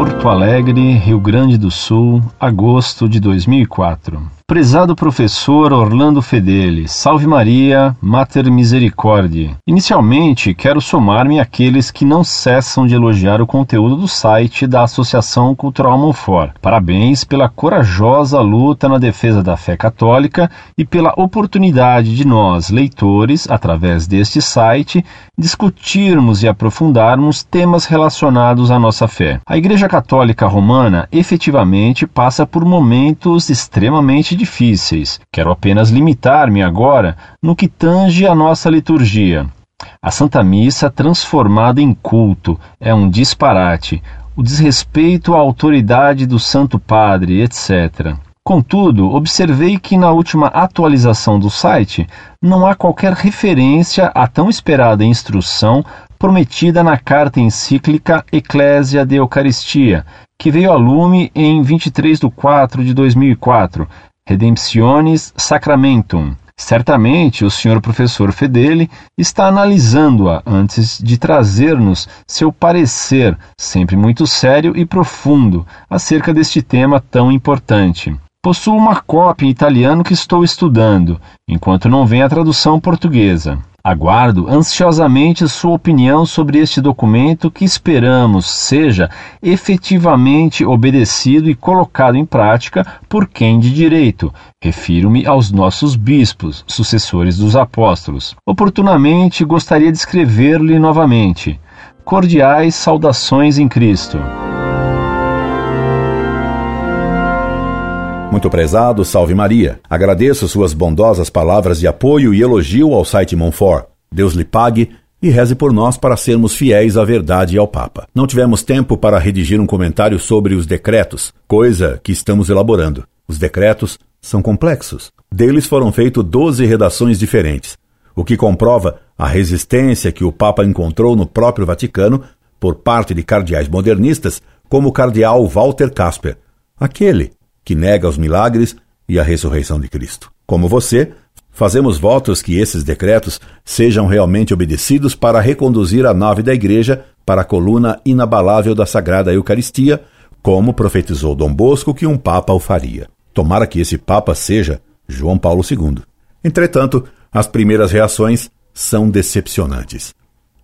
Porto Alegre, Rio Grande do Sul, agosto de 2004. Prezado professor Orlando Fedeli, Salve Maria, Mater Misericordiae. Inicialmente, quero somar-me àqueles que não cessam de elogiar o conteúdo do site da Associação Cultural Monfort. Parabéns pela corajosa luta na defesa da fé católica e pela oportunidade de nós, leitores, através deste site, discutirmos e aprofundarmos temas relacionados à nossa fé. A Igreja Católica Romana efetivamente passa por momentos extremamente difíceis. Quero apenas limitar-me agora no que tange a nossa liturgia. A Santa Missa transformada em culto é um disparate, o desrespeito à autoridade do Santo Padre, etc. Contudo, observei que na última atualização do site não há qualquer referência à tão esperada instrução prometida na carta encíclica Ecclesia de Eucaristia, que veio a lume em 23 de 4 de 2004, Redemptionis Sacramentum. Certamente o senhor professor Fedeli está analisando-a antes de trazer-nos seu parecer, sempre muito sério e profundo, acerca deste tema tão importante. Possuo uma cópia em italiano que estou estudando, enquanto não vem a tradução portuguesa. Aguardo ansiosamente sua opinião sobre este documento que esperamos seja efetivamente obedecido e colocado em prática por quem de direito. Refiro-me aos nossos bispos, sucessores dos apóstolos. Oportunamente gostaria de escrever-lhe novamente. Cordiais saudações em Cristo. Muito prezado, salve Maria. Agradeço suas bondosas palavras de apoio e elogio ao site Monfort. Deus lhe pague e reze por nós para sermos fiéis à verdade e ao Papa. Não tivemos tempo para redigir um comentário sobre os decretos, coisa que estamos elaborando. Os decretos são complexos. Deles foram feitas 12 redações diferentes, o que comprova a resistência que o Papa encontrou no próprio Vaticano por parte de cardeais modernistas, como o cardeal Walter Casper, aquele que nega os milagres e a ressurreição de Cristo. Como você, fazemos votos que esses decretos sejam realmente obedecidos para reconduzir a nave da Igreja para a coluna inabalável da Sagrada Eucaristia, como profetizou Dom Bosco que um Papa o faria. Tomara que esse Papa seja João Paulo II. Entretanto, as primeiras reações são decepcionantes.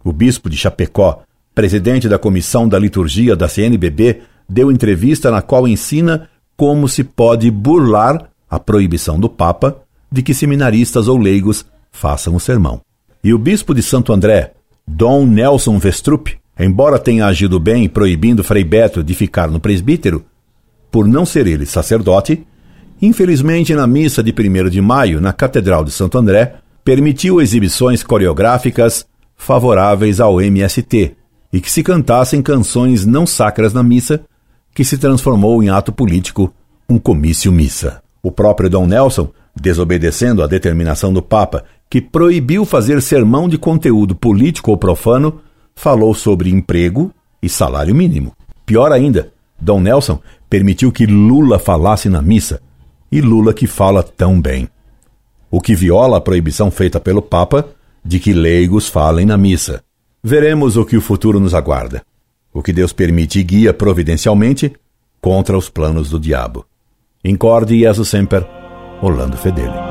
O bispo de Chapecó, presidente da comissão da liturgia da CNBB, deu entrevista na qual ensina como se pode burlar a proibição do Papa de que seminaristas ou leigos façam o sermão. E o bispo de Santo André, Dom Nelson Vestrup, embora tenha agido bem proibindo Frei Beto de ficar no presbítero, por não ser ele sacerdote, infelizmente na missa de 1 de maio na Catedral de Santo André, permitiu exibições coreográficas favoráveis ao MST e que se cantassem canções não sacras na missa que se transformou em ato político, um comício-missa. O próprio Dom Nelson, desobedecendo à determinação do Papa, que proibiu fazer sermão de conteúdo político ou profano, falou sobre emprego e salário mínimo. Pior ainda, Dom Nelson permitiu que Lula falasse na missa, e Lula que fala tão bem. O que viola a proibição feita pelo Papa de que leigos falem na missa. Veremos o que o futuro nos aguarda o que Deus permite e guia providencialmente contra os planos do diabo. Incorde Jesus Semper, Orlando Fedeli.